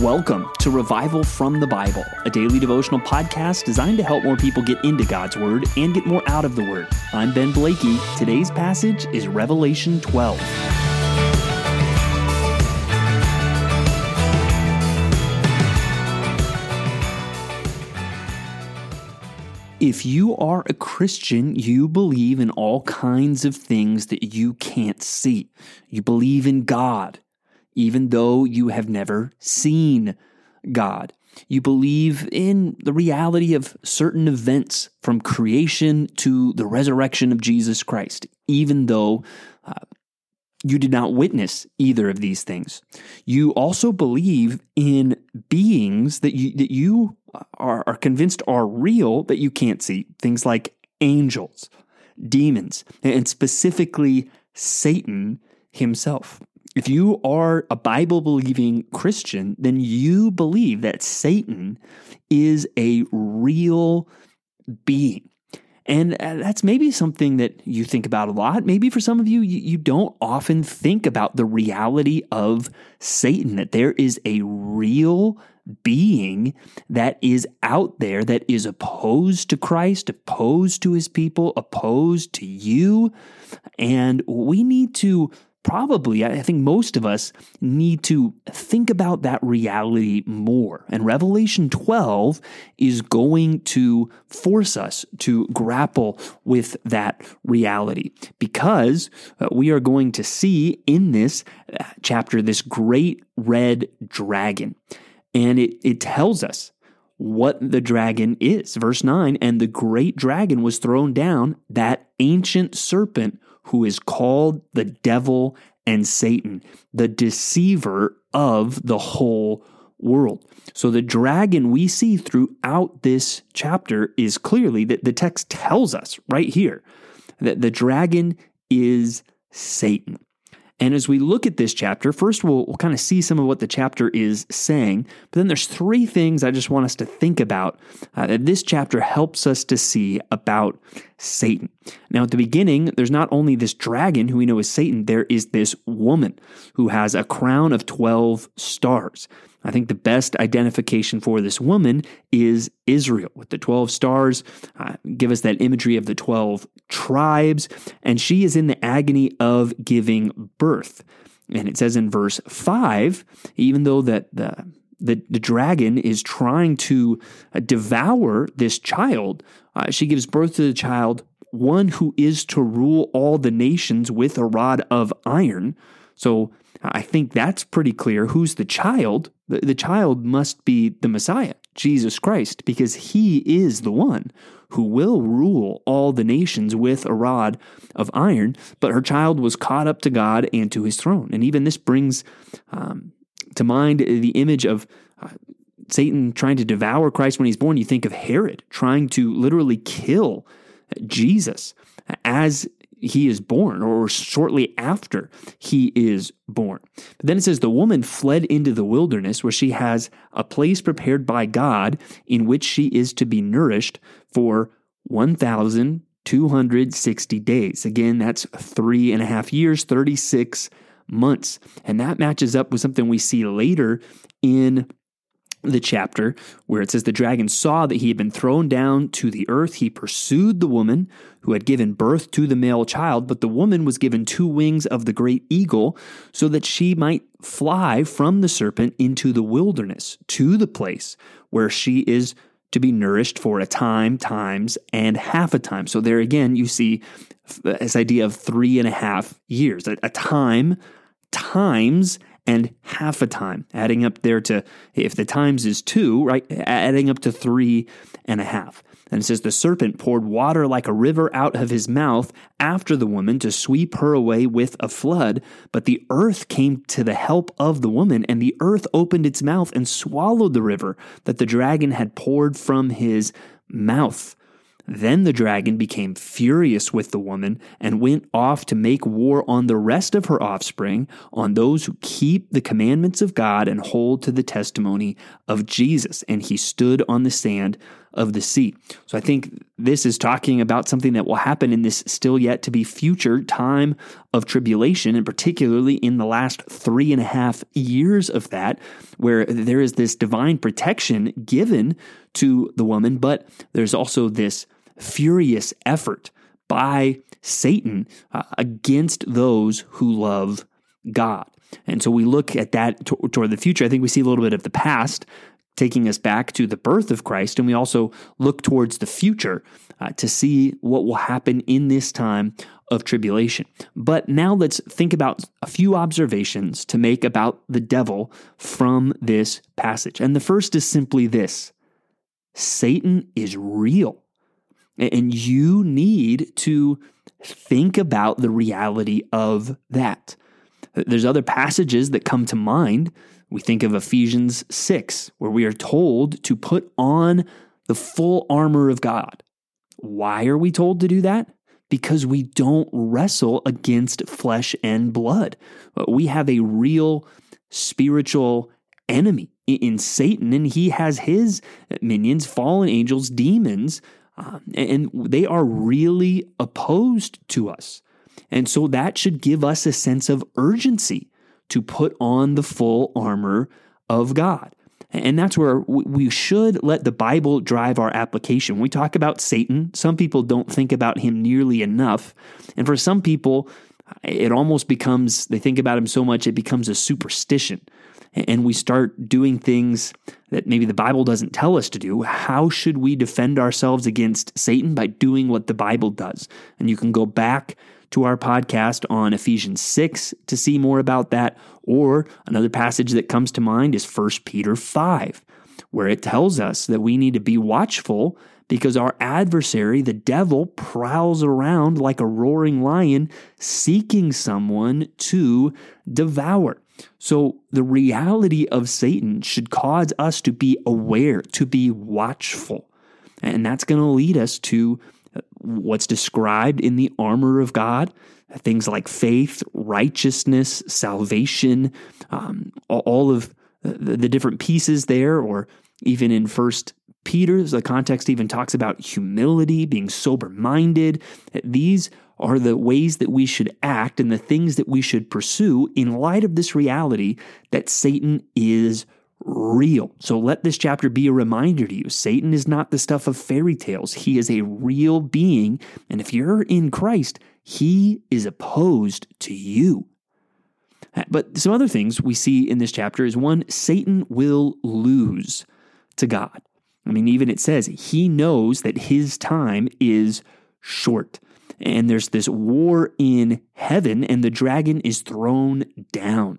Welcome to Revival from the Bible, a daily devotional podcast designed to help more people get into God's Word and get more out of the Word. I'm Ben Blakey. Today's passage is Revelation 12. If you are a Christian, you believe in all kinds of things that you can't see. You believe in God, even though you have never seen God. You believe in the reality of certain events from creation to the resurrection of Jesus Christ, even though uh, you did not witness either of these things. You also believe in beings that you, that you are, are convinced are real that you can't see, things like angels, demons, and specifically Satan himself. If you are a Bible believing Christian, then you believe that Satan is a real being. And uh, that's maybe something that you think about a lot. Maybe for some of you, you don't often think about the reality of Satan, that there is a real being that is out there that is opposed to Christ, opposed to his people, opposed to you. And we need to probably, I think most of us need to think about that reality more. And Revelation 12 is going to force us to grapple with that reality because uh, we are going to see in this uh, chapter this great red dragon. And it, it tells us what the dragon is. Verse 9 And the great dragon was thrown down, that ancient serpent who is called the devil and Satan, the deceiver of the whole world. So the dragon we see throughout this chapter is clearly that the text tells us right here that the dragon is Satan. And as we look at this chapter, first we'll, we'll kind of see some of what the chapter is saying, but then there's three things I just want us to think about uh, that this chapter helps us to see about Satan. Now, at the beginning, there's not only this dragon who we know is Satan, there is this woman who has a crown of 12 stars. I think the best identification for this woman is Israel with the 12 stars, uh, give us that imagery of the 12 tribes, and she is in the agony of giving birth. And it says in verse 5, even though that the the, the dragon is trying to uh, devour this child, uh, she gives birth to the child, one who is to rule all the nations with a rod of iron. So I think that's pretty clear. Who's the child? The, the child must be the Messiah, Jesus Christ, because he is the one who will rule all the nations with a rod of iron. But her child was caught up to God and to his throne. And even this brings um, to mind the image of uh, Satan trying to devour Christ when he's born. You think of Herod trying to literally kill Jesus as he is born or shortly after he is born. But then it says the woman fled into the wilderness where she has a place prepared by God in which she is to be nourished for 1,260 days. Again, that's three and a half years, 36 months. And that matches up with something we see later in the chapter where it says the dragon saw that he had been thrown down to the earth. He pursued the woman who had given birth to the male child, but the woman was given two wings of the great eagle so that she might fly from the serpent into the wilderness to the place where she is to be nourished for a time, times, and half a time. So there again, you see this idea of three and a half years, a, time, times, and half a time, adding up there to, if the times is two, right, adding up to three and a half. And it says, The serpent poured water like a river out of his mouth after the woman to sweep her away with a flood. But the earth came to the help of the woman, and the earth opened its mouth and swallowed the river that the dragon had poured from his mouth. Then the dragon became furious with the woman and went off to make war on the rest of her offspring, on those who keep the commandments of God and hold to the testimony of Jesus. And he stood on the sand of the sea. So I think this is talking about something that will happen in this still yet to be future time of tribulation, and particularly in the last three and a half years of that, where there is this divine protection given to the woman, but there's also this furious effort by Satan uh, against those who love God. And so we look at that t- toward the future. I think we see a little bit of the past taking us back to the birth of Christ, and we also look towards the future uh, to see what will happen in this time of tribulation. But now let's think about a few observations to make about the devil from this passage. And the first is simply this Satan is real. And you need to think about the reality of that. There's other passages that come to mind. We think of Ephesians 6, where we are told to put on the full armor of God. Why are we told to do that? Because we don't wrestle against flesh and blood. We have a real spiritual enemy in Satan, and he has his minions, fallen angels, demons, um, and they are really opposed to us. And so that should give us a sense of urgency to put on the full armor of God. And that's where we should let the Bible drive our application. When we talk about Satan, some people don't think about him nearly enough. And for some people, it almost becomes, they think about him so much, it becomes a superstition and we start doing things that maybe the Bible doesn't tell us to do, how should we defend ourselves against Satan? By doing what the Bible does. And you can go back to our podcast on Ephesians 6 to see more about that. Or another passage that comes to mind is 1 Peter 5, where it tells us that we need to be watchful because our adversary, the devil, prowls around like a roaring lion seeking someone to devour. So, the reality of Satan should cause us to be aware, to be watchful. And that's going to lead us to uh, what's described in the armor of God things like faith, righteousness, salvation, um, all of the different pieces there, or even in First Peter, the context even talks about humility, being sober minded. These are the ways that we should act and the things that we should pursue in light of this reality that Satan is real. So let this chapter be a reminder to you Satan is not the stuff of fairy tales, he is a real being. And if you're in Christ, he is opposed to you. But some other things we see in this chapter is one, Satan will lose to God. I mean, even it says he knows that his time is short and there's this war in heaven, and the dragon is thrown down.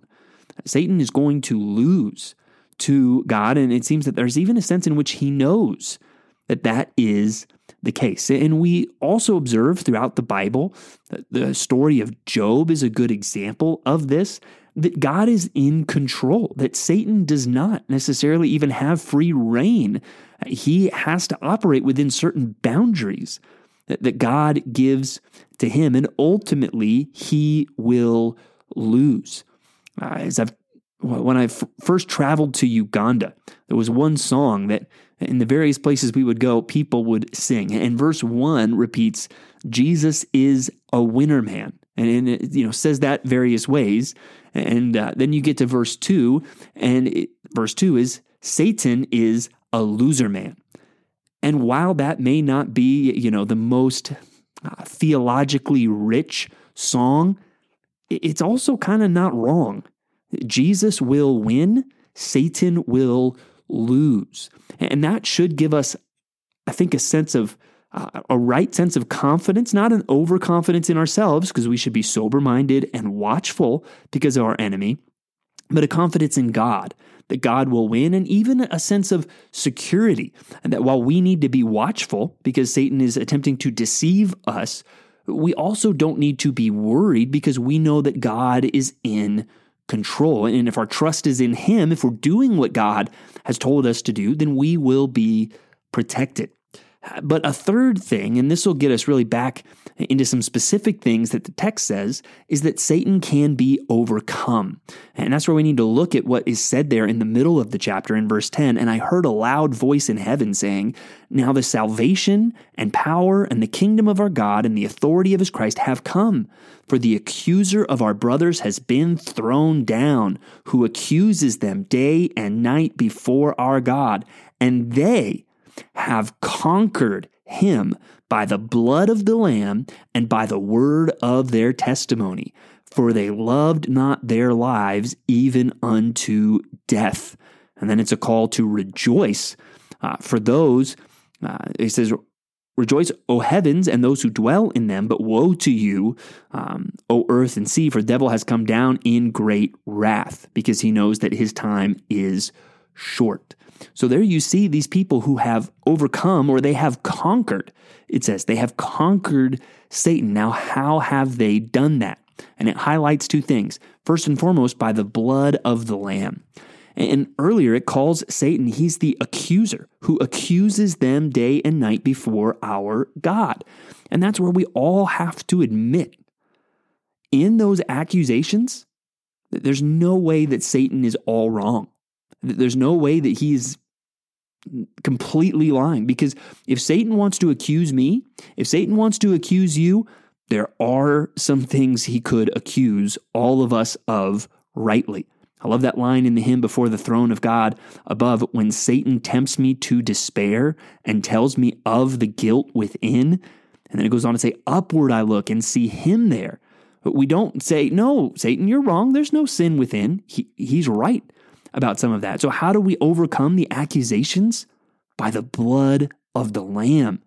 Satan is going to lose to God, and it seems that there's even a sense in which he knows that that is the case. And we also observe throughout the Bible that the story of Job is a good example of this that God is in control, that Satan does not necessarily even have free reign. He has to operate within certain boundaries that, God gives to him, and ultimately he will lose. Uh, as I've when I f- first traveled to Uganda, there was one song that in the various places we would go, people would sing. And verse one repeats, "Jesus is a winner man," and, it you know says that various ways. And uh, then you get to verse two, and it, verse two is Satan is a loser man. And while that may not be, you know, the most uh, theologically rich song, it's also kind of not wrong. Jesus will win, Satan will lose. And that should give us, I think, a sense of uh, a right sense of confidence, not an overconfidence in ourselves, because we should be sober minded and watchful because of our enemy, but a confidence in God that God will win, and even a sense of security. And that while we need to be watchful because Satan is attempting to deceive us, we also don't need to be worried because we know that God is in control. And if our trust is in Him, if we're doing what God has told us to do, then we will be protected. But a third thing, and this will get us really back into some specific things that the text says, is that Satan can be overcome. And that's where we need to look at what is said there in the middle of the chapter in verse 10. And I heard a loud voice in heaven saying, Now the salvation and power and the kingdom of our God and the authority of his Christ have come. For the accuser of our brothers has been thrown down, who accuses them day and night before our God. And they, have conquered him by the blood of the Lamb and by the word of their testimony, for they loved not their lives even unto death. And then it's a call to rejoice uh, for those, uh, says, Rejoice, O heavens, and those who dwell in them, but woe to you, um, O earth and sea, for the devil has come down in great wrath, because he knows that his time is short. So there you see these people who have overcome or they have conquered. It says they have conquered Satan. Now, how have they done that? And it highlights two things. First and foremost, by the blood of the Lamb. And earlier it calls Satan, he's the accuser who accuses them day and night before our God. And that's where we all have to admit in those accusations, that there's no way that Satan is all wrong. There's no way that he's completely lying because if Satan wants to accuse me, if Satan wants to accuse you, there are some things he could accuse all of us of rightly. I love that line in the hymn before the throne of God above when Satan tempts me to despair and tells me of the guilt within. And then it goes on to say, Upward I look and see him there. But we don't say, No, Satan, you're wrong. There's no sin within. He, he's right about some of that. So, how do we overcome the accusations? By the blood of the Lamb.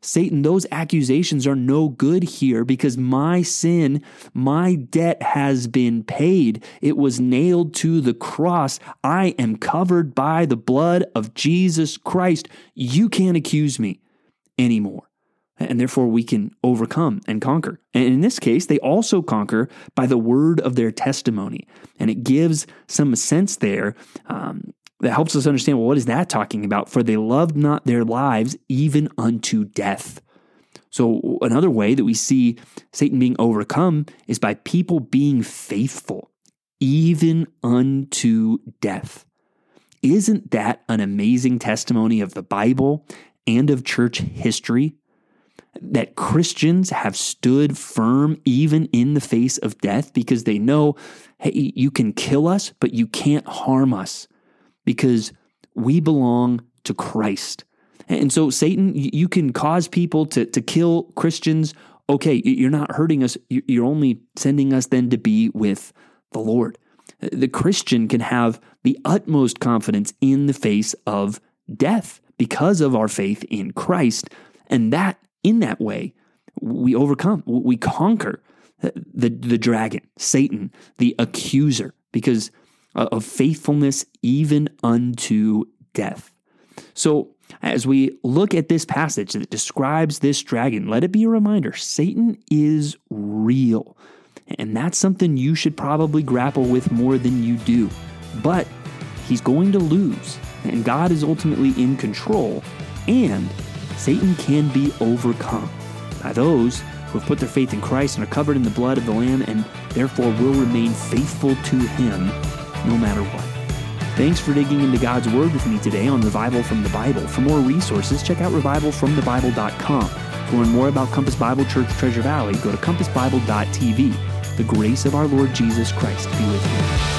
Satan, those accusations are no good here because my sin, my debt has been paid. It was nailed to the cross. I am covered by the blood of Jesus Christ. You can't accuse me anymore and therefore we can overcome and conquer. And in this case, they also conquer by the word of their testimony. And it gives some sense there um, that helps us understand well, what is that talking about? For they loved not their lives even unto death. So, another way that we see Satan being overcome is by people being faithful, even unto death. Isn't that an amazing testimony of the Bible and of church history? That Christians have stood firm even in the face of death because they know, hey, you can kill us, but you can't harm us because we belong to Christ. And so, Satan, you can cause people to, to kill Christians. Okay, you're not hurting us. You're only sending us then to be with the Lord. The Christian can have the utmost confidence in the face of death because of our faith in Christ. And that in that way, we overcome, we conquer the, the dragon, Satan, the accuser, because uh, of faithfulness even unto death. So, as we look at this passage that describes this dragon, let it be a reminder Satan is real. And that's something you should probably grapple with more than you do. But he's going to lose, and God is ultimately in control. And Satan can be overcome by those who have put their faith in Christ and are covered in the blood of the Lamb and therefore will remain faithful to Him no matter what. Thanks for digging into God's Word with me today on Revival from the Bible. For more resources, check out revivalfromthebible.com. To learn more about Compass Bible Church Treasure Valley, go to compassbible.tv. The grace of our Lord Jesus Christ be with you.